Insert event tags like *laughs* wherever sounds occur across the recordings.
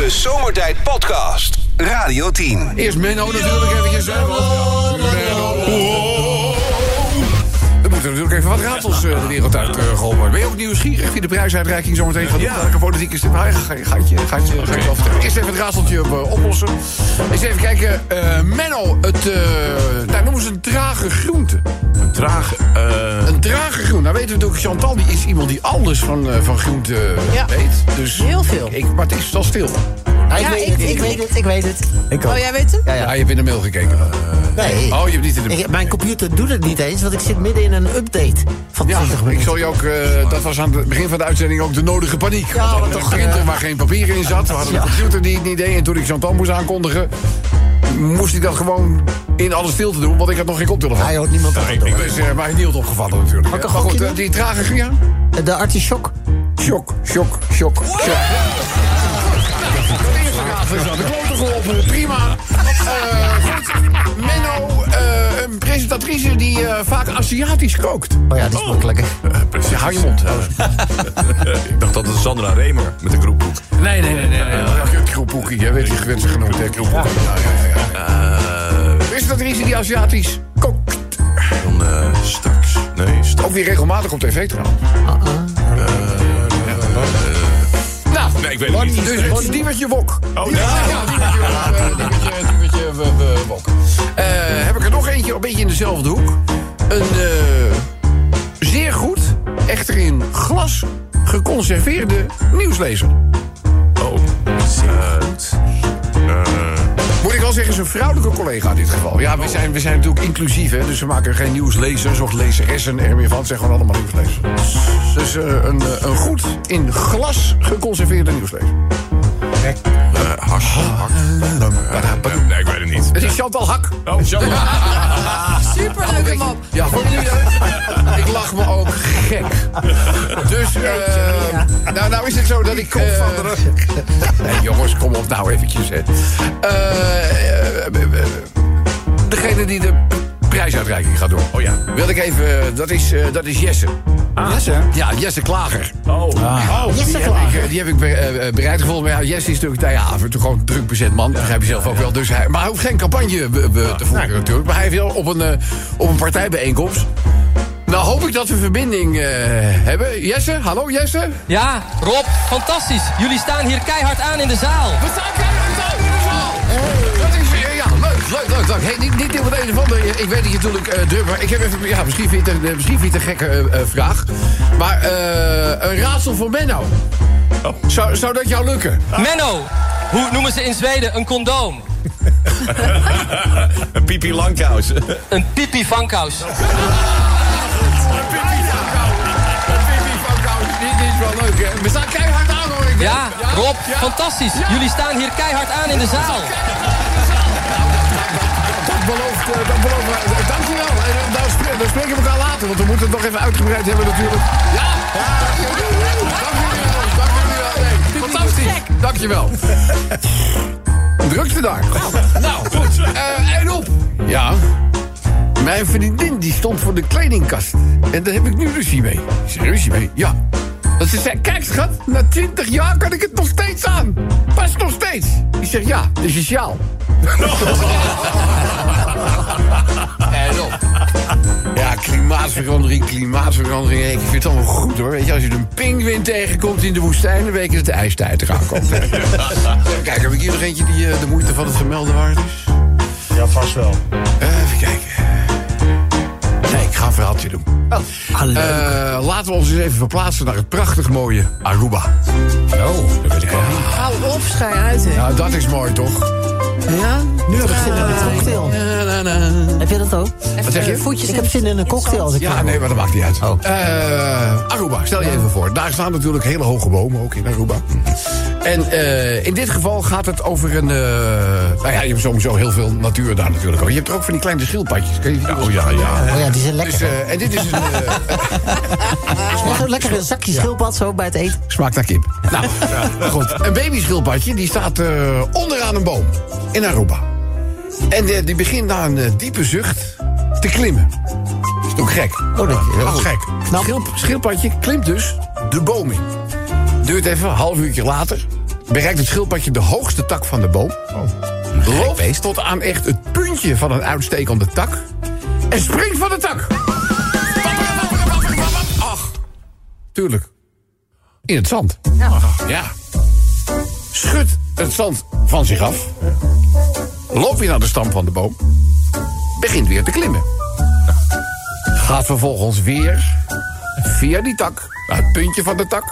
De Zomertijd Podcast. Radio 10. Eerst Menno natuurlijk eventjes. Hè, Er natuurlijk even wat ratels eh, de wereld uit eh, geholpen worden. Ben je ook nieuwsgierig wie de prijsuitreiking zometeen gaat doen? Welke politieke stem? Ah, ja, ga je gaatje, gaatje, ga wel vertellen. Eerst even het raadseltje op, eh, oplossen. Eens even kijken. eh, Menno, het, eh daar noemen ze een trage groente. Trage. eh, Een trage groente. Nou weten we natuurlijk, Chantal die is iemand die alles van, eh, van groente Ja. weet. Dus Heel veel. Ik, maar het is al stil. Ja, ik, Ja, weet ik- het, ik, ik- weet het, ik weet het. ik Oh, jij weet hem? Ja, Ja, ja. je hebt in de mail gekeken. Nee. Oh, je hebt niet in de Ik- mijn computer doet het niet eens, want ik zit midden in een update van Ja, 20 ik minuten. zal je ook, eh, dat was aan het begin van de uitzending ook de nodige paniek. Ja, We hadden maar een toch, printer eh, waar geen papier in zat. We hadden een computer die het niet deed. En toen ik Chantal moest aankondigen, moest ik dat gewoon in alle stilte doen. Want ik had nog geen koptelefoon. Hij hoort niemand ik, ik ben uh, maar niet opgevallen natuurlijk. Ik een maar goed, eh, die trage... Ja? De artichok. Shock, shock, shock, shock. De eerste raadsel is aan de klote geholpen. Prima. Eh, goed. Menno, eh, een presentatrice die eh, vaak Aziatisch kookt. Oh ja, die is makkelijker. Ja, hou je mond. ik dacht dat het Sandra Remer met de groepboek. Nee, nee, nee, nee. nee. Kroepoekie, jij weet je gewend genoemd, hè? Kroepoekie. Ja, ja, ja. ja. Eh, Is dat iets die Aziatisch kookt? dan eh, straks. Nee, straks. Ook weer regelmatig op tv trouwens. Nou, Nee, ik weet het niet. dus het is Diewertje Wok. Oh, Ja, nee. ja, Diewertje Wok. Diewertje, Diewertje eh, Wok. Eh, heb ik er nog eentje, een beetje in dezelfde hoek. Een eh, zeer goed, echter in glas geconserveerde nieuwslezer. Moet ik wel zeggen, is een vrouwelijke collega in dit geval. Ja, we zijn, we zijn natuurlijk inclusief, hè, dus we maken geen nieuwslezers of lezeressen er meer van. Zijn gewoon allemaal nieuwslezers. Dus een, eh, een goed in glas geconserveerde nieuwslezer. Nee, ik weet het niet. Het is Chantal Hak. Oh, Chantal. *laughs* Superleuke mop. Ja, vond je die leuk? Ik lach me ook gek. Dus, eh, nou, nou is het zo dat ik... eh, nee, jongens, kom op nou eventjes, hè. Eh, eh, eh, degene die de prijsuitreiking gaat doen. Oh ja. Wil ik even... eh, Dat is, eh, dat is Jesse. Jesse? Ja, Jesse Klager. Oh. oh. Jesse Die heb Klager. ik, die heb ik be- eh, eh, bereid gevonden. Maar ja, Jesse is natuurlijk nou ja, gewoon een druk bezet man. Dat begrijp je zelf ook wel. Dus hij, maar hij hoeft geen campagne eh, eh, te voeren natuurlijk. Maar hij heeft wel op een, eh, op een partijbijeenkomst. Nou hoop ik dat we verbinding eh, hebben. Jesse, hallo Jesse. Ja, Rob, fantastisch. Jullie staan hier keihard aan in de zaal. We staan keihard leuk, leuk, leuk. Hey, niet, niet wat een of ander. Ik weet dat je natuurlijk uh, druk maar Ik heb even, ja, misschien vind je het, een- misschien vind je het een gekke eh, eh, vraag. Maar eh, een raadsel voor Menno. Oh. Zou, zou dat jou lukken? Menno, hoe noemen ze in Zweden een condoom? *laughs* Een pipi langkous. Een pipi vankous. Dit is wel leuk, hè? We staan keihard aan, hoor ik. Ja, Rob, Ja. fantastisch. Jullie staan hier keihard aan in de zaal. Dat belooft, eh, dat belooft. eh, dankjewel. En eh, dan, spre- dan spreken we elkaar later, want we moeten het nog even uitgebreid hebben natuurlijk. Ja! Dank wel. Dank jullie wel. Dank wel. Nee, fantastisch. Dankjewel. Drukte daar. Nou, goed. Eh, en op. Ja. Mijn vriendin die stond voor de kledingkast. En daar heb ik nu ruzie mee. Ik zeg, ruzie mee? Ja. Dat ze zei, kijk schat, na 20 jaar kan ik het nog steeds aan. Past nog steeds. Ik zeg, ja, dit is je sjaal. *laughs* En op. Ja, klimaatverandering, klimaatverandering. Ik vind het allemaal goed hoor. Weet je, als je een pinguïn tegenkomt in de woestijn, dan weet je dat de ijstijd eraan komt. *laughs* Kijk, heb ik hier nog eentje die eh, de moeite van het vermelden waard is? Ja, vast wel. Even kijken. Nee, ik ga een verhaaltje doen. Hallo. Eh, laten we ons eens even verplaatsen naar het prachtig mooie Aruba. oh. Dat weet ik wel. Hou op, schij uit, hè. Nou, dat is mooi toch? Ja? Nu heb ik zin in een cocktail. Na, na, na. Heb je dat ook? Wat zeg je? Voetjes Ik heb zin in een cocktail als ik Ja, nee, maar dat maakt niet uit. Oh. Eh, Aruba, stel je even voor. Daar staan natuurlijk hele hoge bomen, ook in Aruba. En eh, in dit geval gaat het over een... eh, nou ja, je hebt sowieso heel veel natuur daar natuurlijk ook. Je hebt er ook van die kleine schildpadjes. Kun je die Oh ja, ja. Oh ja, die zijn lekker. Dus, eh, en dit is een... *laughs* Echt lekker een zakje schildpad zo bij het eten. smaakt naar kip. Nou, *laughs* goed. Een babyschildpadje die staat eh, onderaan een boom in Aruba. En eh, die begint na een eh, diepe zucht te klimmen. Is toch gek? Oh, dat Dat oh. is gek. Nou. Schildpadje klimt dus de boom in. Duurt even, een half uurtje later. bereikt het schildpadje de hoogste tak van de boom. Loopt tot aan echt het puntje van een uitstekende tak. En springt van de tak. Ach, tuurlijk. In het zand. Ja. Schudt het zand van zich af. Loopt weer naar de stam van de boom. Begint weer te klimmen. Gaat vervolgens weer via die tak naar het puntje van de tak.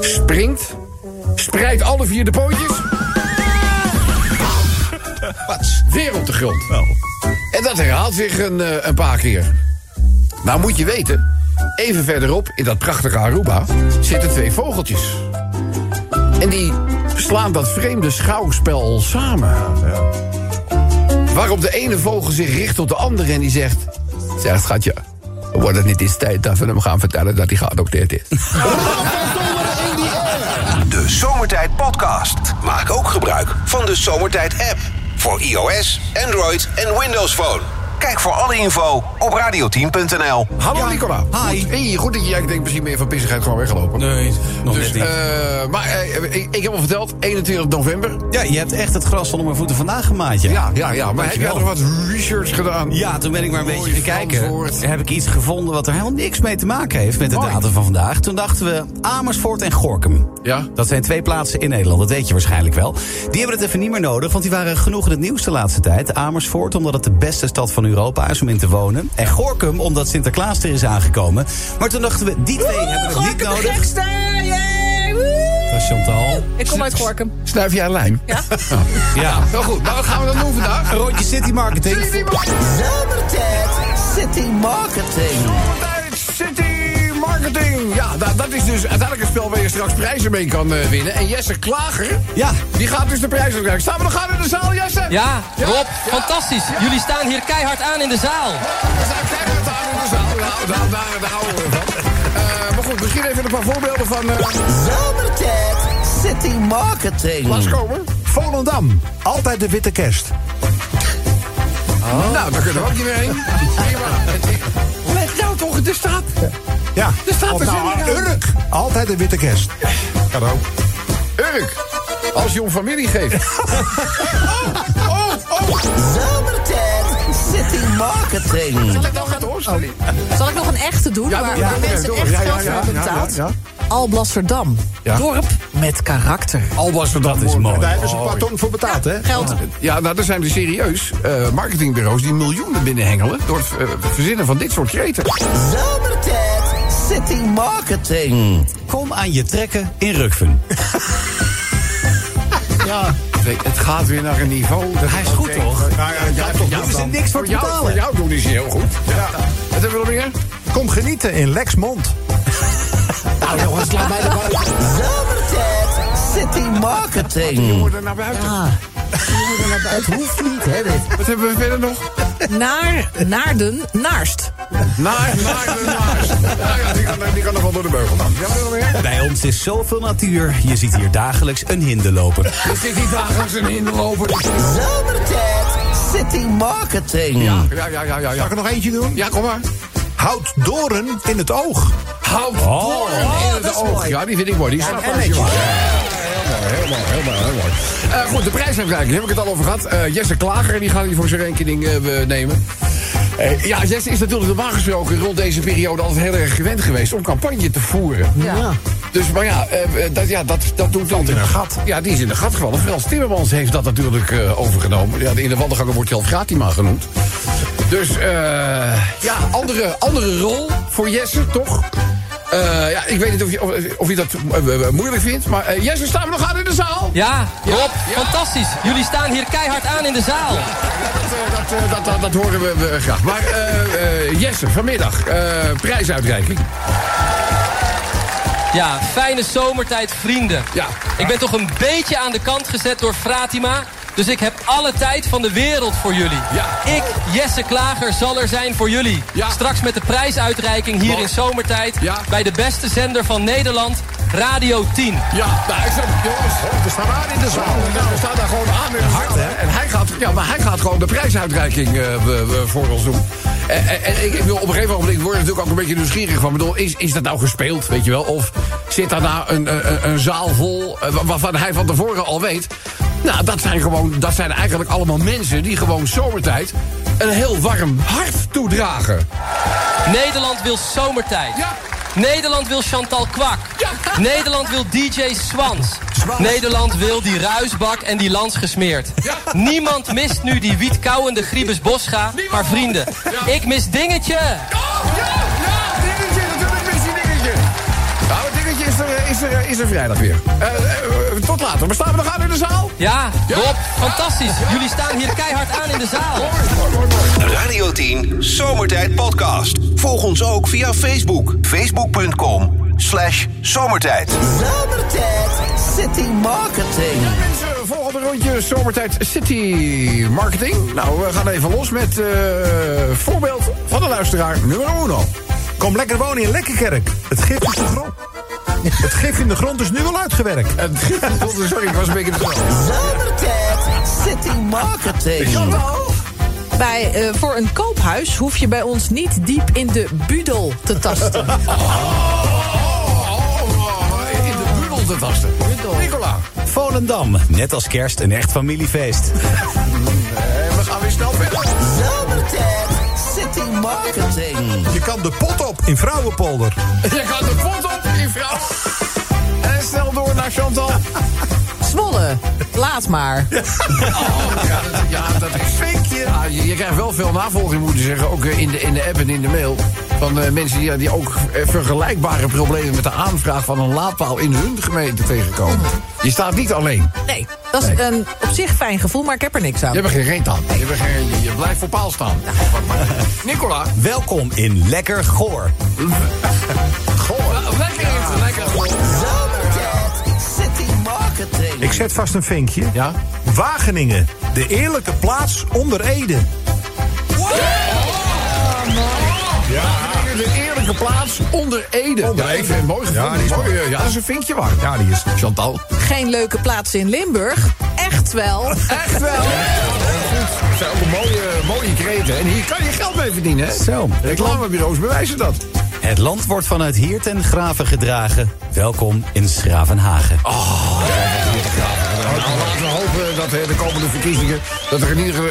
Springt. Spreidt alle vier de pootjes. Weer op de grond. En dat herhaalt zich een, eh, een paar keer. Nou moet je weten, even verderop in dat prachtige Aruba zitten twee vogeltjes. En die slaan dat vreemde schouwspel samen. Waarop de ene vogel zich richt tot de andere en die zegt... Zeg, schatje, wordt het niet eens tijd dat we hem gaan vertellen dat hij geadopteerd is? *laughs* De Zomertijd Podcast. Maak ook gebruik van de Zomertijd app. Voor iOS, Android en Windows Phone. Kijk voor alle info op radioteam.nl. Hallo Nicola. Hi. Goed, hey, goed dat je, ik denk misschien meer van pissigheid gewoon weggelopen. Nee, nog Dus, net niet. eh, maar eh, ik, ik heb al verteld, 21 november. ja, je hebt echt het gras onder mijn voeten vandaag gemaakt, ja. Ja, ja, ja. Maar heb jij nog wat research gedaan? Ja, toen ben ik maar een beetje gaan kijken. Heb ik iets gevonden wat er helemaal niks mee te maken heeft met de Mooi. datum van vandaag. Toen dachten we Amersfoort en Gorkum. Ja. Dat zijn twee plaatsen in Nederland, dat weet je waarschijnlijk wel. Die hebben het even niet meer nodig, want die waren genoeg in het nieuws de laatste tijd. Amersfoort, omdat het de beste stad van Europa is om in te wonen. En Gorkum, omdat Sinterklaas er is aangekomen. Maar toen dachten we, die twee hebben het niet nodig. Dat is Chantal. Ik kom uit Gorkum. Snuif jij een lijm? Ja. *laughs* Ja. Nou goed, maar wat gaan we dan doen vandaag? Een rondje city marketing. Zomertijd City Marketing. Zomertijd City Marketing. Ja, dat is dus uiteindelijk een spel waar je straks prijzen mee kan eh, winnen. En Jesse Klager, Ja. die gaat dus de prijzen krijgen. Staan we nog aan in de zaal, Jesse? Ja, Ja? Rob, Ja? fantastisch. Jullie staan hier keihard aan in de zaal. We staan keihard aan in de zaal. Nou, daar, daar, daar houden we van. Eh, maar goed, misschien even een paar voorbeelden van... eh Zomertijd City Marketing. langskomen. Volendam. Altijd de witte kerst. Nou, daar kunnen we ook niet meer heen. Prima. Let nou toch, er staat... Ja. Er staat er nou. Urk. Altijd de witte kerst. Kan ook. Urk, als je om familie geeft. *laughs* oh, oh, oh. Zomertijd City Marketing. Let nou gaat hoor, sorry. Zal ik nog een echte doen, Ja, waar, ja, waar ja, mensen door. echt Ja, ja, geld ja, voor hebben ja, betaald? ja, ja. Alblasserdam. Ja. Dorp met karakter. Albas dat is mooi. Daar hebben ze een paar ton voor betaald, hè? Geld. Ja, nou, er zijn er serieus eh, marketingbureaus die miljoenen binnenhengelen... door het eh, verzinnen van dit soort kreten. Zomertijd City Marketing. Kom aan je trekken in Rukven. *laughs* Ja. Het gaat weer naar een niveau... Dat Hij is goed, toch? Ja, ja, ja, ja, Daar is er niks voor voor te jou, betalen. voor jou doen is hij heel goed. Ja. Wat hebben we nog meer? Kom genieten in Lexmond. *laughs* Nou jongens, laat mij er buiten. *laughs* Zomertijd City Marketing. Moet er naar buiten. Ja. Het hoeft niet, hè, dit. Wat hebben we verder nog? Naar, Naarden, Naarst. Naar, naar de naast. Ja, ja, die kan, die kan nog wel door de beugel dan. Ja? Bij ons is zoveel natuur. Je ziet hier dagelijks een hinde lopen. Er zit hier dagelijks een hinderloper. Zomertijd City Marketing. Ja, ja, ja, ja, ja. Zal ik er nog eentje doen? Ja, kom maar. Houd doren in het oog. Houd door in het oog. Ja, die vind ik mooi. Die snap ik wel. Heel mooi, heel mooi, heel mooi. Eh, goed, de prijsuitreiking, heb ik het al over gehad. Eh, Jesse Klager, die gaat hier voor zijn rekening eh, nemen. Eh, ja, Jesse is natuurlijk normaal gesproken rond deze periode altijd heel erg gewend geweest om campagne te voeren. Ja. Dus, maar ja, eh, dat, ja dat, dat doet Valt in een gat. Ja, die is in een gat gevallen. Frans Timmermans heeft dat natuurlijk eh, overgenomen. Ja, in de wandelgangen wordt hij al Gatima genoemd. Dus eh, ja, andere, andere rol voor Jesse, toch? Eh, ja, ik weet niet of je, of, of je dat eh, eh, moeilijk vindt. Maar eh, Jesse, staan we nog aan in de zaal? Ja, Rob, ja. fantastisch. Jullie staan hier keihard aan in de zaal. Dat, dat, dat, dat, dat horen we, we graag. Maar Jesse, vanmiddag, prijsuitreiking. Ja, fijne zomertijd, vrienden. Ja. Ik ben toch een beetje aan de kant gezet door Fratima. Dus ik heb alle tijd van de wereld voor jullie. Ja. Ik, Jesse Klager, zal er zijn voor jullie. Ja. Straks met de prijsuitreiking hier Mooi. in zomertijd. Ja. Bij de beste zender van Nederland, Radio 10. Ja, nou, ik zeg, jongens, We staan aan in de zaal. nou, we staan daar gewoon aan in het hart, hè? En hij gaat ja, maar hij gaat gewoon de prijsuitreiking eh, voor ons doen. En, en, en ik, ik wil op een gegeven moment word ik natuurlijk ook een beetje nieuwsgierig van. Ik Bedoel, is, is dat nou gespeeld, weet je wel? Of zit daar nou een, een, een zaal vol eh, wa- waarvan hij van tevoren al weet... Nou, dat zijn, gewoon, dat zijn eigenlijk allemaal mensen die gewoon zomertijd... een heel warm hart toedragen. Nederland wil zomertijd. Ja. Nederland wil Chantal Kwak. Ja. Nederland wil DJ Swans. Nederland wil die ruisbak en die lans gesmeerd. Ja. Niemand mist nu die wietkauwende Griebes Boscha. Maar vrienden, ik mis dingetje. Oh, Is er, is er, is er vrijdag weer. Eh, eh, tot later. Maar staan we nog aan in de zaal? Ja, Ja. Rob, fantastisch. Jullie staan hier keihard aan in de zaal. Radio 10 Zomertijd Podcast. Volg ons ook via Facebook. Facebook.com slash zomertijd. Zomertijd City Marketing. Mensen, volgende rondje Zomertijd City Marketing. Nou, we gaan even los met eh voorbeeld van de luisteraar nummer 1. Kom lekker wonen in Lekkerkerk. Het gif is de grond. Het gif in de grond is nu al uitgewerkt. Sorry, ik was een beetje te snel. Zomertijd City Marketing. Bij, eh, voor een koophuis hoef je bij ons niet diep in de budel te tasten. *laughs* Oh, in de budel te tasten. Nicola, Volendam, net als kerst een echt familiefeest. *laughs* we gaan weer snel verder. Zomertijd City Marketing. Je kan de pot op in Vrouwenpolder. Je gaat de pot op, die vrouw. En snel door naar Chantal. Zwolle, laat maar. *laughs* Ja, dat, ja, dat is fake. Ja, je, je krijgt wel veel navolging, moet je zeggen. Ook eh, in de, in de app en in de mail. Van eh, mensen die, die ook eh, vergelijkbare problemen met de aanvraag van een laadpaal in hun gemeente tegenkomen. Je staat niet alleen. Nee, dat is een op zich fijn gevoel, maar ik heb er niks aan. Je hebt er geen reet aan. Je, hebt er geen, je, je blijft voor paal staan. *laughs* Nicola. Welkom in Lekker Goor. *laughs* Goh, lekker. Lekker. Marketing. Ik zet vast een vinkje. Ja? Wageningen, de eerlijke plaats onder Ede. Ja. De eerlijke plaats onder Ede. Onder ja, Ede. even Mooi gevonden. Ja, die is Mooi, mooi. ja, dat is een vinkje waard. Ja, die is. Chantal. Geen leuke plaats in Limburg. Echt wel. *laughs* Echt wel. Dat zijn ook mooie, mooie kreten. En hier kan je geld mee verdienen, hè? Zo. Reclamebureaus bewijzen dat. Het land wordt vanuit hier ten graven gedragen. Welkom in Schravenhagen. Nou, laten we hopen dat eh, de komende verkiezingen... dat er in ieder geval...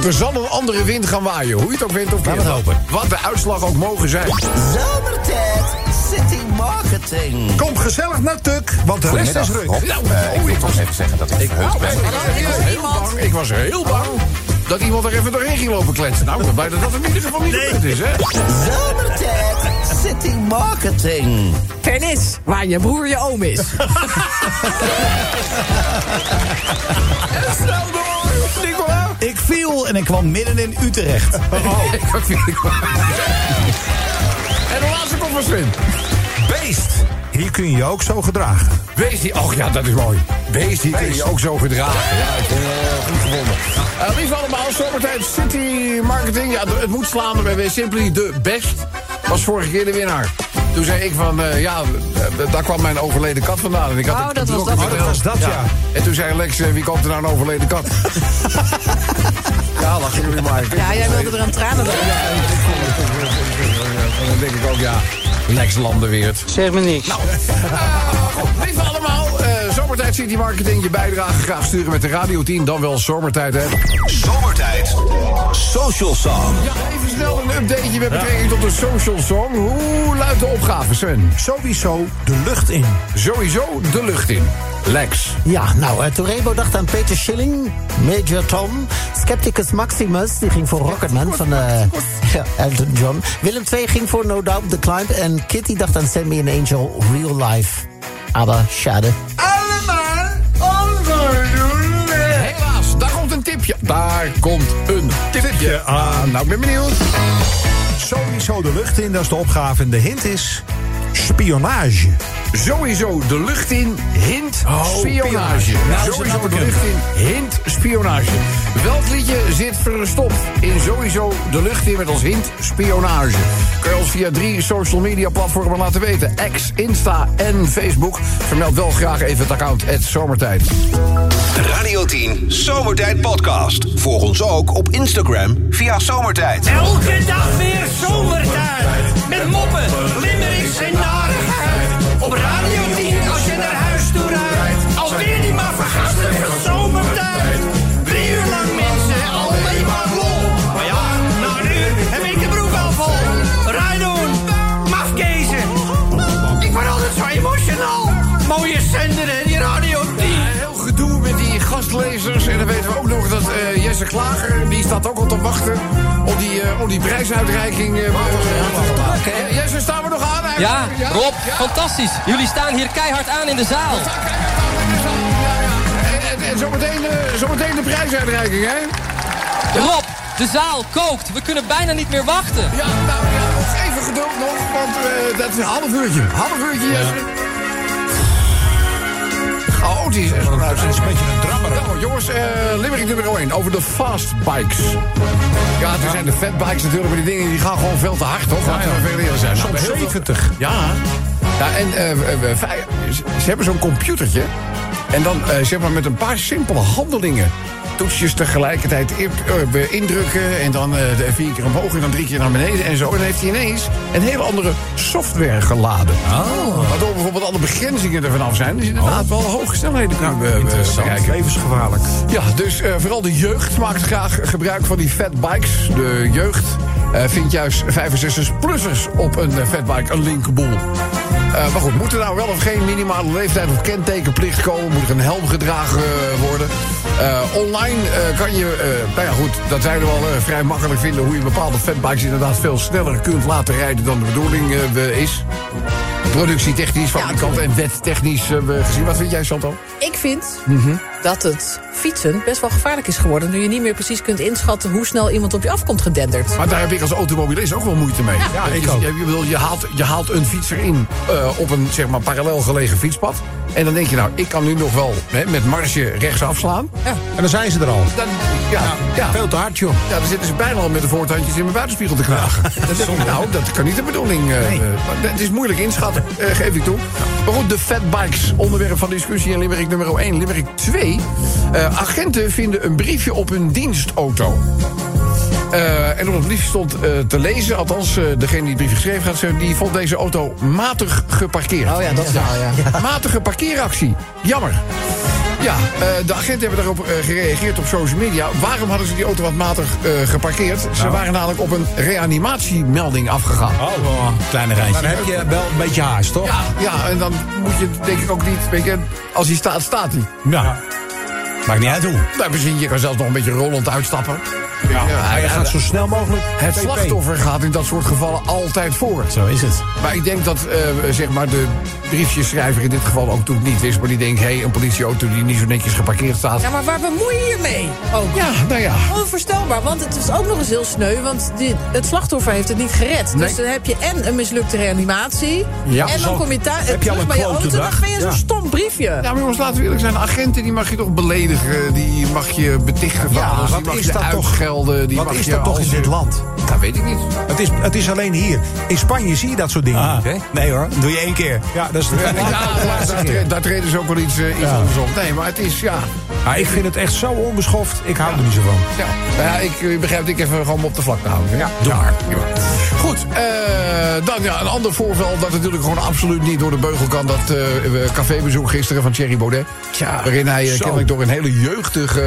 eh, Er zal een andere wind gaan waaien. Hoe je het ook vindt of. Laten we het hopen. Wat de uitslag ook mogen zijn. Zomertijd City Marketing. Kom gezellig naar Tuk, want de rest is ruk. Nou, oh, ik was even zeggen dat ik verheugd ben. Ik was heel bang. Ik was heel bang dat iemand er even doorheen ging lopen kletsen. Nou, ik ben blij dat dat in ieder geval niet gebeurd is, hè? Zomertijd City Marketing. Pernis, waar je broer je oom is. Snel door, Nicola. Ik viel en ik kwam midden in Utrecht. *laughs* *laughs* Ik had weer- En de laatste komt van Sven. Beest, hier kun je je ook zo gedragen. Wees die... Och ja, dat is mooi. Wees die kun je ook zo gedragen. Ja, ik eh, goed gevonden. Uh, lief allemaal, zomertijd City Marketing. Ja, het moet slaan bij Simply de Best. Was vorige keer de winnaar. Toen zei ik van, eh, ja, eh, daar kwam mijn overleden kat vandaan. En ik had Oh, dat was dat. Oh, was dat, ja. En toen zei Lex, eh, wie komt er nou een overleden kat? ja, lachen jullie maar. Ja, jij wilde er aan tranen dan. En dan denk ik ook, ja, Lex Landenweert. Zeg me niks. Nou, zomertijd City Marketing. Je bijdrage graag sturen met de Radio 10. Dan wel zomertijd, hè. Zomertijd Social Song. Ja, even snel een updateje met betrekking tot de social song. Hoe luidt de opgave, Sven? Sowieso de lucht in. Sowieso de lucht in. Lex. Ja, nou, uh, Torebo dacht aan Peter Schilling, Major Tom. Skepticus Maximus, die ging voor Rocketman van eh, *laughs* ja, Elton John. Willem II ging voor No Doubt The Climb. En Kitty dacht aan Send Me an Angel, Real Life. Aber schade. Helaas, daar komt een tipje. Daar komt een tipje Tipje aan. Nou, ik ben benieuwd. Sowieso de lucht in, dat is de opgave. En de hint is spionage. Sowieso de lucht in, hint, spionage. Nou, sowieso de lucht in, hint, spionage. Welk liedje zit verstopt in sowieso de lucht in met als hint spionage? Kun je ons via drie social media platformen laten weten. X, Insta en Facebook. Vermeld wel graag even het account, het Zomertijd. Radio 10 Zomertijd Podcast. Volg ons ook op Instagram via Zomertijd. Elke dag weer zomertijd. Met moppen, limmerings en narigheid. Op Radio 10 als je naar huis toe rijdt. Alweer die maar van zomertijd. Drie uur lang mensen, alleen maar lol. Maar ja, na een uur heb ik de broek al vol. Rijdoen, mafkezen. Ik word altijd zo emotional. Mooie zender hè, die Radio 10. Heel gedoe met die gastlezers. En dan weten we ook nog dat eh, Jesse Klager... die staat ook al te wachten op die, eh, op die prijsuitreiking. eh, Eh, Jesse, staan we nog aan? Ja, Ja? Rob, Ja? fantastisch. Jullie staan hier keihard aan in de zaal. En, en, en zometeen, eh, zometeen de prijsuitreiking, hè? Rob, de zaal kookt. We kunnen bijna niet meer wachten. Ja, nou ja, nog even geduld nog, want eh, dat is een half uurtje. Half uurtje, Jesse. Chaotisch. echt. Dat is een beetje een drammer. Nou, jongens, eh limerick nummer 1 over de fast bikes. Ja, er zijn de fat bikes natuurlijk, maar die dingen die gaan gewoon veel te hard, toch? Laten we veel zijn. Nou, Soms heel veel- 70. Ja. ja en eh, eh, eh, ze hebben zo'n computertje. En dan eh, zeg maar met een paar simpele handelingen. Toetsjes tegelijkertijd in- eh, indrukken. En dan eh, vier keer omhoog en dan drie keer naar beneden en zo. En dan heeft hij ineens een hele andere software geladen. Waardoor bijvoorbeeld alle begrenzingen er vanaf zijn. Dus inderdaad wel hoge snelheden kunnen we bereiken. Levensgevaarlijk. Ja, dus eh, vooral de jeugd maakt graag gebruik van die fatbikes. De jeugd vindt juist 65-plussers op een eh, fatbike een linkerboel. Eh, maar goed, moet er nou wel of geen minimale leeftijd of kentekenplicht komen? Moet er een helm gedragen eh, worden? Eh, online eh, kan je, eh, nou ja goed, dat zijn we wel eh, vrij makkelijk vinden... hoe je bepaalde fatbikes inderdaad veel sneller kunt laten rijden dan de bedoeling eh, is. Productietechnisch, fabrikant en wettechnisch hebben we gezien. Wat vind jij, Chantal? Ik vind Mhm. Dat het fietsen best wel gevaarlijk is geworden... nu je niet meer precies kunt inschatten hoe snel iemand op je af komt gedenderd. Maar daar heb ik als automobilist ook wel moeite mee. Ja, ik ook. Je, je, bedoel, je, haalt, je haalt een fietser in eh, op een zeg maar, parallel gelegen fietspad. En dan denk je, nou, ik kan nu nog wel hè, met marge rechts afslaan. En dan zijn ze er al. Dan, ja, ja, Veel te hard, joh. ja, dan zitten ze bijna al met de voortandjes in mijn buitenspiegel te knagen. Dat nou, dat kan niet de bedoeling. eh, eh, maar het is moeilijk inschatten, geef ik toe. Maar goed, de fatbikes, onderwerp van discussie in Limerick nummer 1. Limerick 2. Eh, agenten vinden een briefje op hun dienstauto. Eh, en op het briefje stond eh, te lezen, althans degene die het briefje geschreven had... die vond deze auto matig geparkeerd. Oh ja, dat verhaal, ja. Matige parkeeractie. Jammer. Ja, eh, de agenten hebben daarop eh, gereageerd op social media. Waarom hadden ze die auto wat matig eh, geparkeerd? Nou. Ze waren namelijk op een reanimatiemelding afgegaan. Oh, kleine rijtje. Dan heb je wel een beetje haast, toch? Ja, ja, en dan moet je denk ik ook niet... Weet je, als hij staat, staat hij. Ja. Maakt niet uit hoe. Nou, misschien, je kan zelfs nog een beetje rollend uitstappen. Ja, hij ja, gaat zo snel mogelijk. Het slachtoffer gaat in dat soort gevallen altijd voor. Zo is het. Maar ik denk dat eh, zeg maar de briefjeschrijver in dit geval ook toen het niet wist... maar die denkt, hé, hey, een politieauto die niet zo netjes geparkeerd staat... Ja, maar waar bemoei je je mee? Ook. Ja, nou ja. Onvoorstelbaar, want het is ook nog eens heel sneu... want die, het slachtoffer heeft het niet gered. Nee. Dus dan heb je en een mislukte reanimatie... Ja, en dan kom je thuis heb je al terug een bij je auto... dan ben je zo'n stom briefje. Ja, maar jongens, laten we eerlijk zijn. Agenten die mag je toch beledigen. Die mag je betichten van Ja, alles. Die wat mag is je dat toch? uitschelden. Die Wat mag is je dat toch in dit land? Dat weet ik niet. Het is, het is alleen hier. In Spanje zie je dat soort dingen Ah, niet, hè? nee hoor, doe je één keer. Ja, dat is *laughs* de Ja, laatste daar, keer. tre- daar treden ze ook wel iets, eh, iets anders op. Nee, maar het is, ja... Ja, ik vind het echt zo onbeschoft. Ik hou er niet zo van. Ja, Nou ja ik eh, begrijp dat ik even gewoon op de vlakte houden. Ja, doe maar. Goed, eh, dan ja, een ander voorval dat natuurlijk gewoon absoluut niet door de beugel kan. Dat eh, cafébezoek gisteren van Thierry Baudet. waarin hij zo. kennelijk door een hele jeugdige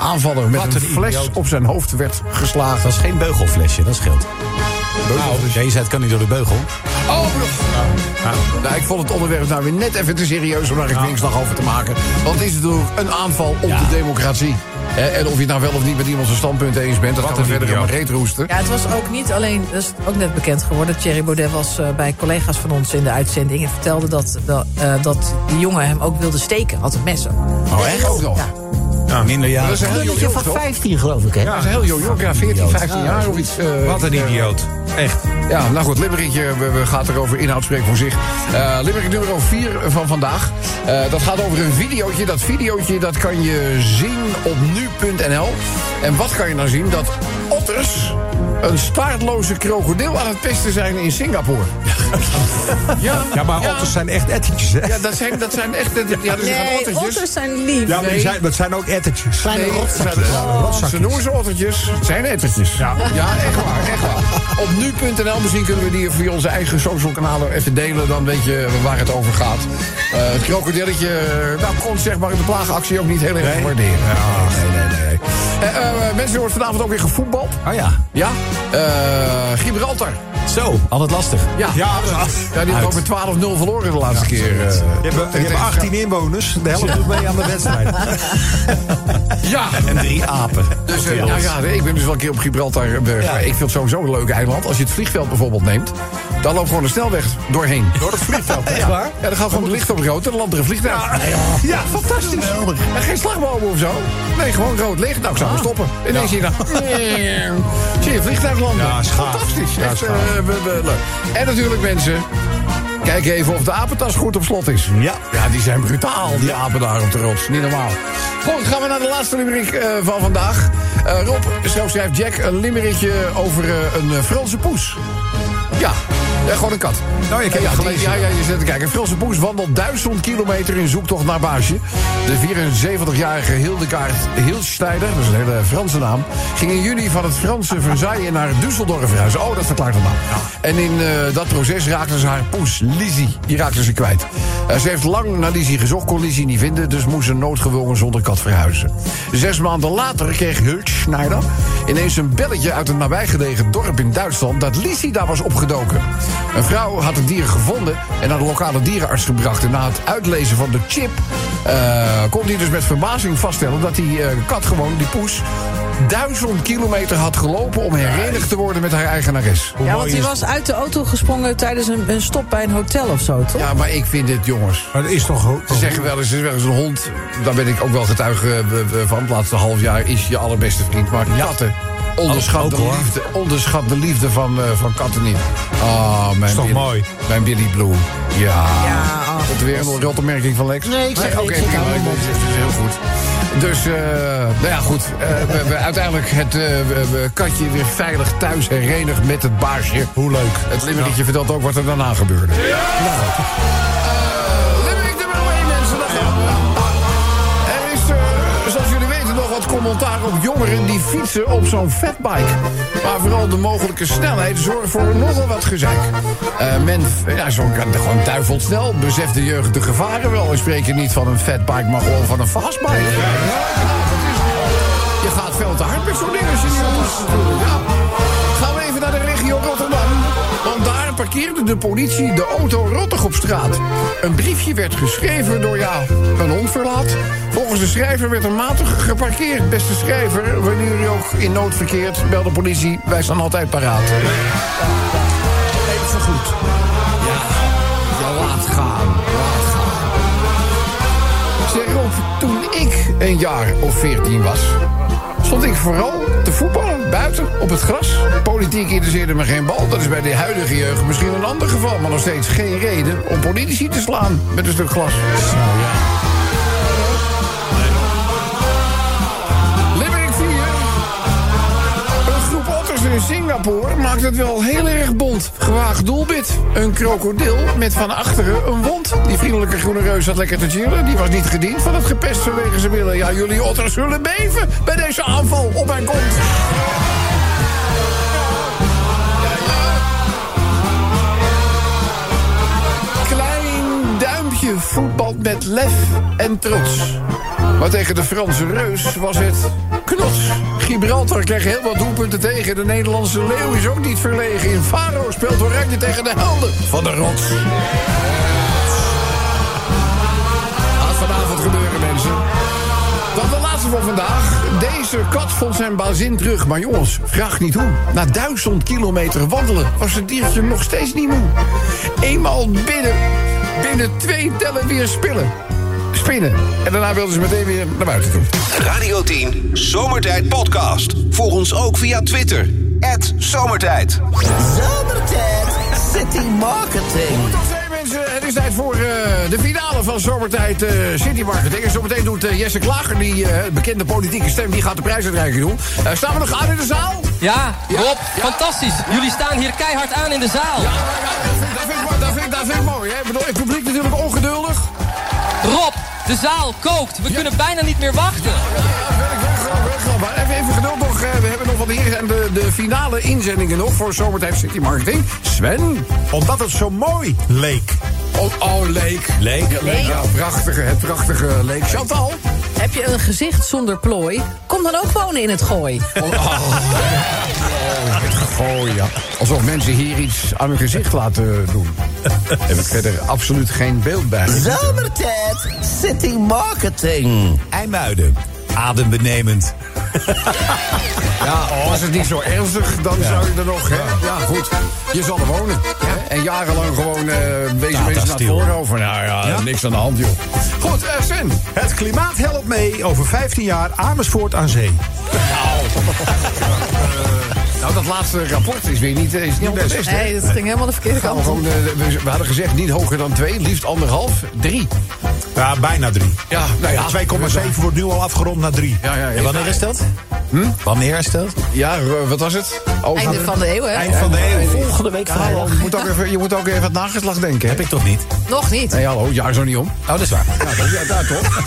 aanvaller met Wat een een fles op zijn hoofd werd geslagen. Geen beugelflesje, dat scheelt. Nou, Ja, je zei het kan niet door de beugel. Oh, nou, nou, ik vond het onderwerp nou weer net even te serieus om daar een over te maken. Want het is natuurlijk een aanval op Ja. de democratie. Hè, en of je het nou wel of niet met iemand zijn standpunt eens bent, dat Wat gaat er verder helemaal reet roesten. Ja, het was ook niet alleen, dat is ook net bekend geworden. Thierry Baudet was eh, bij collega's van ons in de uitzending en vertelde dat, dat, eh, dat die jongen hem ook wilde steken. Had een mes. Oh, echt? Ook nog. Ja. Minder Dat ja. is een heel jong, van toch? 15, geloof ik, hè? Dat is een heel jong, ja, 14, 15 jaar of iets. eh, Wat een eh, idioot. Echt. Ja, nou goed, Limerickje we, we gaat erover inhoud spreken voor zich. Eh Limerick nummer 4 van vandaag. Eh, dat gaat over een videootje. Dat videootje dat kan je zien op nu.nl. En wat kan je nou zien? Dat otters een staartloze krokodil aan het pesten zijn in Singapore. *laughs* ja, Ja, maar otters zijn echt ettertjes, hè? Ja, dat zijn, dat zijn echt... Ja, dat zijn ottertjes. otters zijn lief. Ja, maar zijn, dat zijn ook ettertjes. Kleine Nee, rotzakjes. ze- Ze noemen ze ottertjes. Het zijn ettertjes. Ja. echt waar, echt waar. Op nu.nl, misschien kunnen we die via onze eigen social kanalen even delen. Dan weet je waar het over gaat. Eh, het krokodilletje, eh, nou, kon zeg maar in de plaagactie ook niet heel erg waarderen. Nee, nee, nee. Eh, eh, mensen, er wordt vanavond ook weer gevoetbald. Oh ja. Ja? Eh, Gibraltar. Zo, altijd lastig. Ja, Ja, ja die hebben ook met 12-0 verloren de laatste keer. Je hebt, je hebt 18 inwoners. De helft doet mee aan de wedstrijd. *laughs* Ja, En drie apen. Dus ja, ik ben dus wel een keer op Gibraltar. Ja. Ik vind het sowieso een leuk eiland. Als je het vliegveld bijvoorbeeld neemt, dan loopt gewoon een snelweg doorheen. Door het vliegveld. Echt *laughs* waar? Ja, dan gaat gewoon het licht op rood en dan landt er een vliegtuig. Ja, fantastisch. En geen slagbomen of zo. Nee, gewoon rood licht. Nou, ik zou maar stoppen. En dan zie je dan... zie je vliegtuig landen. Ja, is gaaf. Fantastisch. Ja, Echt, eh, leuk. En natuurlijk mensen... Kijk even of de apentas goed op slot is. Ja. Ja, die zijn brutaal, die apen daar op de rots. Niet normaal. Goed, gaan we naar de laatste limerick eh, van vandaag. Eh, Rob, zo schrijft Jack een limerickje over een Franse poes. Ja, ja, gewoon een kat. Oh, ik heb ja, die- gelezen. Ja, ja, je zit te kijken. Een Franse poes wandelt duizend kilometer in zoektocht naar baasje. De 74-jarige Hildekaart Hilsteider, dat is een hele Franse naam... ging in juni van het Franse Versailles naar Düsseldorf verhuizen. Oh, dat verklaart het nou. En in eh, dat proces raakte ze haar poes, Lizzie, die raakte ze kwijt. Eh, ze heeft lang naar Lizzie gezocht, kon Lizzie niet vinden... dus moest ze noodgedwongen zonder kat verhuizen. Zes maanden later kreeg Hilsteider ineens een belletje uit een nabijgelegen dorp in Duitsland... dat Lizzie daar was opgedoken. Een vrouw had het dier gevonden en naar de lokale dierenarts gebracht. En na het uitlezen van de chip eh, kon hij dus met verbazing vaststellen... dat die eh, kat gewoon, die poes, duizend kilometer had gelopen... om herenigd te worden met haar eigenares. Ja, want hij was uit de auto gesprongen tijdens een, een stop bij een hotel of zo, toch? Ja, maar ik vind dit, jongens... Maar dat is toch... ho- Ze zeggen wel eens, er is wel eens een hond, daar ben ik ook wel getuige eh, van. Het laatste half jaar is je allerbeste vriend. Maar katten, onderschat, Ook, de, liefde, onderschat de liefde van, eh, van katten niet. Oh, mijn Is toch Billy, mooi? Mijn Billy Blue. Ja. Ja. Komt er weer een rotopmerking van Lex? Nee, ik zeg Oké, niks, ik prima, ik ben- het is heel goed. Dus, eh, nou ja, goed. Eh, we hebben uiteindelijk het eh, we- we katje weer veilig thuis herenigd met het baasje. Hoe leuk. Het limmerikje vertelt ook wat er daarna gebeurde. Eh, nog wat commentaar op jongeren die fietsen op zo'n fatbike. Maar vooral de mogelijke snelheid zorgt voor nogal wat gezeik. Eh, men, ja, zo'n gewoon duivelsnel. Beseft de jeugd de gevaren wel. We spreken niet van een fatbike, maar gewoon van een fastbike. Ja, Je gaat veel te hard met zo'n ding als je niet. Gaan we even naar de regio Rotterdam. Parkeerde de politie de auto rottig op straat. Een briefje werd geschreven door, ja, een onverlaat. Volgens de schrijver werd er matig geparkeerd. Beste schrijver, wanneer u ook in nood verkeert, bel de politie. Wij staan altijd paraat. Even goed. Ja, ja laat gaan, laat gaan. Zeg op, toen ik een jaar of veertien was... stond ik vooral te voetballen, buiten, op het gras. Politiek interesseerde me geen bal. Dat is bij de huidige jeugd misschien een ander geval... maar nog steeds geen reden om politici te slaan met een stuk glas. Limerick 4. Een groep otters in Singapore maakt het wel heel erg bont. Gewaagd doelbit. Een krokodil met van achteren een wond. Die vriendelijke groene reus had lekker te chillen. Die was niet gediend van het gepest vanwege zijn willen. Ja, jullie otters zullen beven bij deze aanval op mijn kont. Duimpje voetbalt met lef en trots. Maar tegen de Franse reus was het knots. Gibraltar kreeg heel wat doelpunten tegen. De Nederlandse leeuw is ook niet verlegen. In Faro speelt Oranje tegen de helden van de rots. Gaat vanavond gebeuren, mensen. Dan de laatste van vandaag. Deze kat vond zijn bazin terug. Maar jongens, vraag niet hoe. Na duizend kilometer wandelen was het diertje nog steeds niet moe. Eenmaal binnen, binnen twee tellen weer spillen. Spinnen. En daarna wilden ze meteen weer naar buiten toe. Radio 10 Zomertijd Podcast. Volg ons ook via Twitter. Zomertijd. Zomertijd City Marketing. Tot twee mensen, het is tijd voor eh, de finale van Zomertijd eh, City Marketing. En zometeen doet eh, Jesse Klager, die eh, bekende politieke stem, die gaat de prijsuitreiking doen. Eh, staan we nog aan in de zaal? Ja. Rob, Ja. fantastisch. Jullie staan hier keihard aan in de zaal. Ja, dat vind, ik- vind, ik- dat vind ik mooi. Hè? Ik bedoel, het publiek natuurlijk ongeduldig. Rob, de zaal kookt. We kunnen bijna niet meer wachten. Maar even, even geduld nog. eh, We hebben nog wat hier en de, de finale inzendingen nog voor Zomertijd City Marketing. Sven. Omdat het zo mooi leek. Oh, oh Leek. Leek. Ja, prachtige, het prachtige Leek. Chantal. Heb je een gezicht zonder plooi? Dan ook wonen in het gooi. Oh ja. Alsof mensen hier iets aan hun gezicht laten doen. Heb ik verder absoluut geen beeld bij. Zomertijd City Marketing. IJmuiden. Adembenemend. Ja, was het niet zo ernstig, dan zou je er nog... Hè? Ja, goed. Je zal er wonen. Hè? En jarenlang gewoon eh wezen mensen naar het voorover. Nou ja, niks aan de hand, joh. Goed, Sven. Het klimaat helpt mee over 15 jaar Amersfoort aan zee. *laughs* Nou, dat laatste rapport is weer niet, eh, is niet? Nee, dat ging helemaal de verkeerde we, kant op. gewoon, eh, we, we hadden gezegd niet hoger dan twee, liefst anderhalf, drie. Ja, bijna 3. Ja, nou ja. 2,7 wordt nu al afgerond naar 3. Ja, ja, ja. En wanneer is dat? Wanneer is dat? Ja, eh, wat was het? Oh, Einde van de eeuw, hè? Eind van de eeuw. Volgende week vrijdag. je, moet ook even, je moet ook even het nageslag denken. Heb ik toch niet? Nog niet. Nee, hallo, ja, zo niet om. Oh, dat is waar. Ja, dat, ja, daar toch?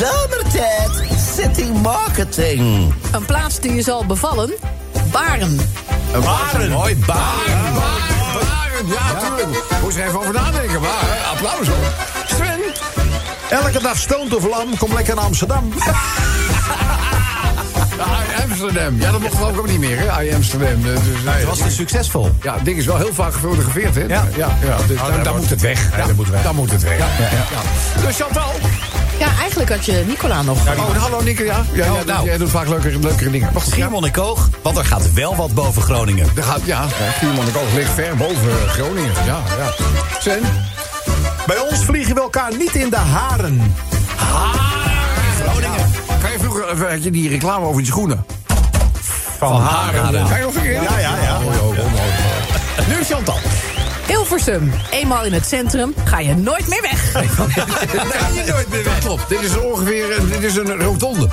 Zomertijd City Marketing. Een plaats die je zal bevallen? Baren. Baren. Mooi, baren. Baren, Baren, ja, tuurlijk. Moet je er even over nadenken, maar hè, applaus hoor. Sven. Elke dag stoont of lam, kom lekker naar Amsterdam. *laughs* Ja, Amsterdam. Ja, dat mocht geloof ik ook niet meer, hè? I Amsterdam. Dus, nee, Het was dus succesvol. Ja, het ding is wel heel vaak gefotografeerd, hè? Ja. ja, ja dus dan, dan wordt- moet het weg. Ja, dat moet weg. Dan moet het weg. Ja, ja, ja. Dus Chantal. Ja, eigenlijk had je Nicola nog. Oh, hallo Nikke, ja. ja, ja, nou. Jij doet vaak leukere, leukere dingen. Ja. Schiermonnikoog, want er gaat wel wat boven Groningen. Er gaat, ja, Schiermonnikoog ligt ver boven Groningen. Ja, ja. Sven? Bij ons vliegen we elkaar niet in de haren. Groningen. Kan je vroeger, even, had je die reclame over die schoenen? Van haren. Kan je nog een keer? Ja, ja, ja. Mooi, mooi. Nu Chantal. Hilversum. Eenmaal in het centrum ga je nooit meer weg. Nee, *laughs* nooit meer weg. Klopt. Dit is ongeveer een, dit is een rotonde.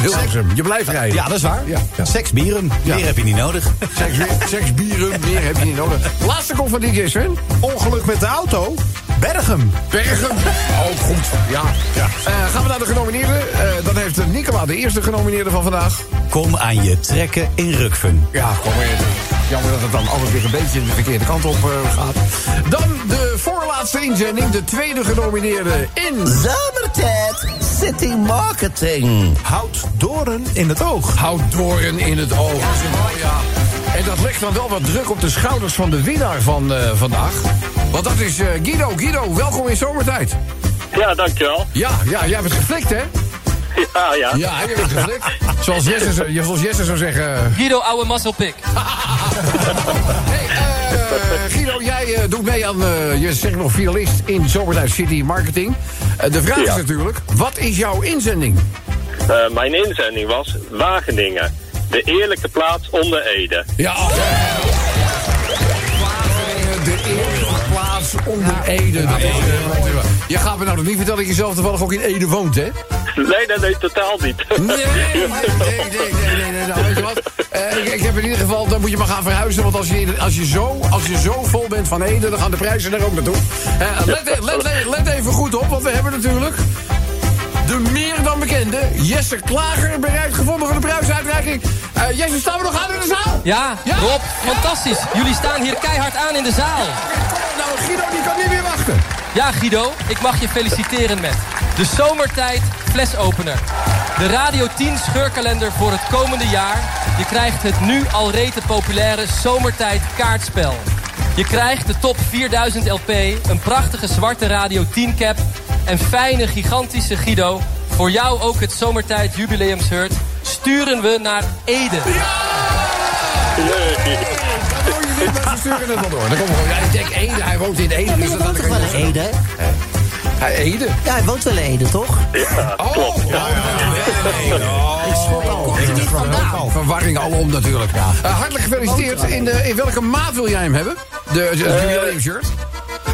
Hilversum. Je blijft rijden. Ja, dat is waar. Ja, ja. Seks, bieren. Ja. Meer heb je niet nodig. Seks, seks, bieren, meer heb je niet nodig. Laatste komt van DJ Sven. Ongeluk met de auto. Bergen. Bergen. Oh, goed. Ja. ja. Eh, gaan we naar de genomineerden. Eh, dan heeft Nicola de eerste genomineerde van vandaag. Kom aan je trekken in Rukven. Ja, kom maar. Jammer dat het dan altijd weer een beetje de verkeerde kant op eh, gaat. Dan de voorlaatste inzending. De tweede genomineerde in... Zomertijd City Marketing. Houd doren in het oog. Houd doorn in het oog. Ja. En dat legt dan wel wat druk op de schouders van de winnaar van eh, vandaag. Want dat is eh, Guido. Guido, welkom in zomertijd. Ja, dankjewel. Ja, ja, jij bent geflikt, hè? Ja, ja. Ja, jij bent geflikt. Zoals Jesse, zou- zoals Jesse zou zeggen... Guido, ouwe musclepik. *laughs* Hey, eh, Guido, jij eh, doet mee aan, eh, je zegt nog finalist in Zomertijd City Marketing. De vraag is natuurlijk, wat is jouw inzending? Eh, mijn inzending was Wageningen. De eerlijke plaats onder Ede. Ja, Wageningen, de eerste onder Ede. Is, eh, je gaat me nou nog niet vertellen dat je zelf toevallig ook in Ede woont, hè? Nee, nee, nee, totaal niet. Nee, nee, nee, nee, nee, nee, nee. Nou, weet je wat? Eh, ik, ik heb in ieder geval, dan moet je maar gaan verhuizen. Want als je, als je, zo, als je zo vol bent van Ede, dan gaan de prijzen daar ook naartoe. Eh, let, let, let, let even goed op, want we hebben natuurlijk... De meer dan bekende Jesse Klager bereid gevonden voor de prijsuitreiking. Eh Jesse, staan we nog aan in de zaal? Ja, Ja. Rob, fantastisch. Jullie staan hier keihard aan in de zaal. Nou, Guido, die kan niet meer wachten. Ja, Guido, ik mag je feliciteren met de Zomertijd flesopener. De Radio 10 scheurkalender voor het komende jaar. Je krijgt het nu al rete populaire Zomertijd kaartspel. Je krijgt de top 4000 LP, een prachtige zwarte Radio 10 cap... en fijne, gigantische Guido. Voor jou ook het Zomertijd jubileumshirt. Sturen we naar Ede. Je niet, maar ze sturen het wel door. Dan komt gewoon, ja, ik denk Ede, hij woont in Ede. Dus Je dat woont toch wel in Ede? Hij Ede. Ja, hij woont wel in Ede, toch? Ja, Oh, klopt. ja, Ik schrok al. Verwarring alom natuurlijk. Eh, hartelijk gefeliciteerd. In, de, in welke maat wil jij hem hebben? De, de, de jubileumshirt?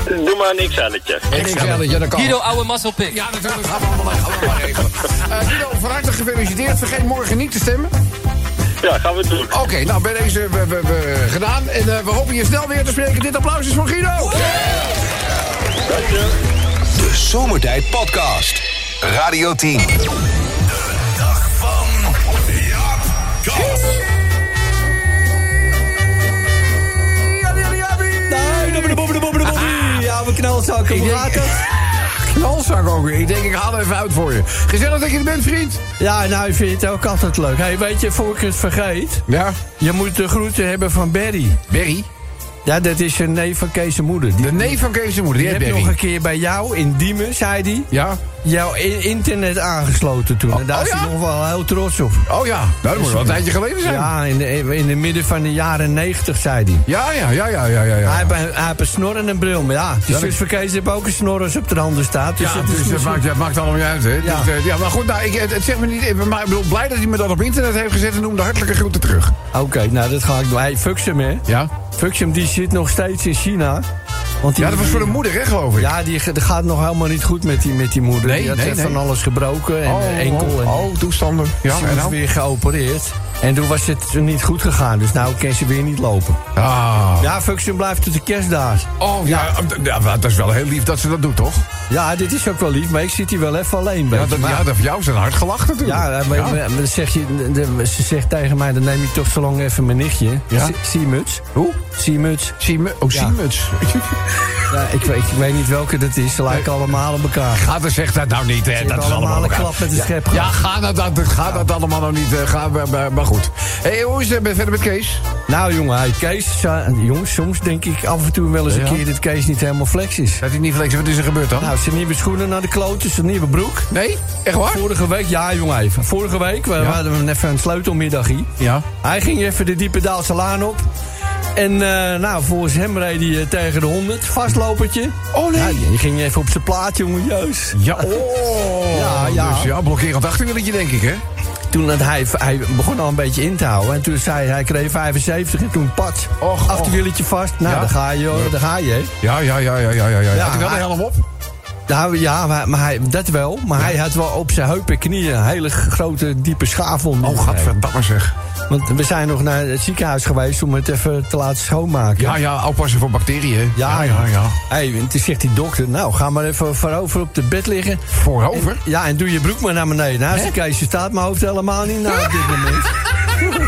Doe maar een XL'tje. Zei dat, ja, dat kan. Guido, oude mazzelpik. Ja, natuurlijk. Gaan we allemaal, regelen. Eh, Guido, van harte gefeliciteerd. Vergeet morgen niet te stemmen. Ja, gaan we doen. Oké, nou, bij deze we, we, we gedaan. En eh, we hopen je snel weer te spreken. Dit applaus is voor Guido. De Zomertijd Podcast. Radio 10. Dag van Jaap Kans. Ja, we knalzakken. Hoe gaat het? Knalzak ook weer. Ik denk, ik haal even uit voor je. Gezellig dat je er bent, vriend. Ja, nou, ik vind het ook altijd leuk. Hey, weet je, voor ik het vergeet... Ja. Je moet de groeten hebben van Berry. Berry? Ja, dat is een neef van Kees' moeder. Die, De neef van Kees de moeder, die die heb nog een keer bij jou in Diemen, zei hij... Ja? jouw internet aangesloten toen. en daar oh is hij ja? nog wel heel trots op. Oh ja, dat moet wel een tijdje geleden zijn. Ja, in de, in de midden van de jaren negentig, zei hij. Ja, ja, ja, ja, ja, ja. ja. Hij, heeft, een- hij heeft een snor en een bril. Maar ja, de Ja, zus van Kees heeft ook een snor als op de handen staat. Dus Ja, het dus misschien- maakt, dat maakt allemaal niet uit, hè? Ja. Dus, eh, ja, maar goed, nou, ik, het, het zegt me niet... Maar ik bedoel, blij dat hij me dat op internet heeft gezet... en noem de hartelijke groeten terug. Oké, nou dat ga ik doen. Hey, Fuxem, hè? Ja? Fuxem, die zit nog steeds in China. Want die, Ja, dat was voor de moeder, hè, geloof ik? Ja, die dat gaat nog helemaal niet goed met die, met die moeder. Nee, die had nee, nee. van alles gebroken en Oh, eh, enkel. oh, en, oh, toestanden. Ja, ze en is dan? weer geopereerd. En toen was het niet goed gegaan. Dus nou kan ze weer niet lopen. Ah. Ja, Fuxem blijft tot de kerst daar. Oh, ja, ja, dat is wel heel lief dat ze dat doet, toch? Ja, dit is ook wel lief, maar ik zit hier wel even alleen. Ja, weet je. dat, Maar- ja, dat voor jou een hard gelachen natuurlijk. Ja, maar, Ja. maar- maar dan zeg je, de- ze zegt tegen mij, dan neem je toch zo lang even mijn nichtje. Ja? Sie- Siemuts. Hoe? Siemuts. Sieme, oh, Ja. Siemens. *laughs* Ja, ik, weet, ik weet niet welke dat is. Ze lijken allemaal op elkaar. Ga er zeg dat nou niet, hè. Dat is allemaal allemaal een klap met de Ja, schep Ja, ga dat, dat, ga dat allemaal nog niet. eh, Ga, maar- maar, maar goed. Hey, hoe is het eh, verder met Kees? Nou jongen, hij, Kees, eh, jongens, soms denk ik af en toe wel eens een keer dat Kees niet helemaal flex is. Dat hij niet flexen. Wat is er gebeurd dan? Nou, zijn nieuwe schoenen naar de kloten, zijn nieuwe broek. nee? Echt waar? Vorige week, ja jongen even. Vorige week, we Ja. hadden even een sleutelmiddagje. Ja. Hij ging even de diepe Daalse laan op. En eh, nou, volgens hem reed hij eh, tegen de 100, vastlopertje. Oh, nee. Ja, ging even op zijn plaat, jongen, juist. Ja, *laughs* oh. Ja, ja. Dus ja, blokkerend denk ik, hè? Toen had hij, hij begon al een beetje in te houden. En toen zei hij, hij kreeg 75 en toen pat. Och, achterwieletje vast. Nou, Ja. daar ga je, hoor, daar ga je. hè. Ja, ja, ja, ja, ja, ja. ja. Had hij wel de helm op? Nou ja, maar, hij, dat wel. Maar hij had wel op zijn heupen en knieën een hele grote, diepe schaafwond. Oh, gadverdamme zeg. Want we zijn nog naar het ziekenhuis geweest om het even te laten schoonmaken. Ja, ja, oppassen voor bacteriën. hè? Ja, ja, ja. Hey, en toen zegt die dokter, nou, ga maar even voorover op de bed liggen. Voorover? En- ja, en doe je broek maar naar beneden. Nou, ze Kees, staat mijn hoofd helemaal niet naar *laughs* op dit moment.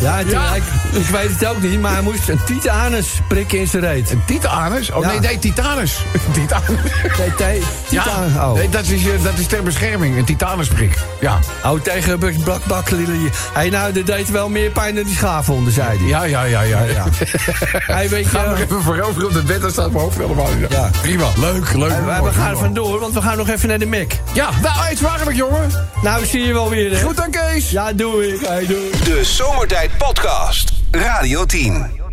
Ja, Ja. Ik, ik weet het ook niet, maar hij moest een titanus prikken in zijn reet. Een titanus? Oh, Ja. nee, nee, titanus. *laughs* titanus. Nee, te- titan, Ja, oh. nee, dat is, eh, dat is ter bescherming. Een titanusprik. Ja. Oh, tegen bak, bak, Hey, nou, dat deed wel meer pijn dan die schaafwonden, zei hij. Ja, ja, ja, ja. ja. *laughs* Hey, weet je, Ga nog even voorover op de bed, dan staat mijn hoofd helemaal. Ja. Prima, leuk, leuk. we, we gaan er vandoor, want we gaan nog even naar de Mac. Ja, nou, iets waarlijk, jongen. Nou, zie je wel weer, hè? Goed dan, Kees. Ja, doe ik. Hey, doei. De Zomertijd Podcast. Radio 10.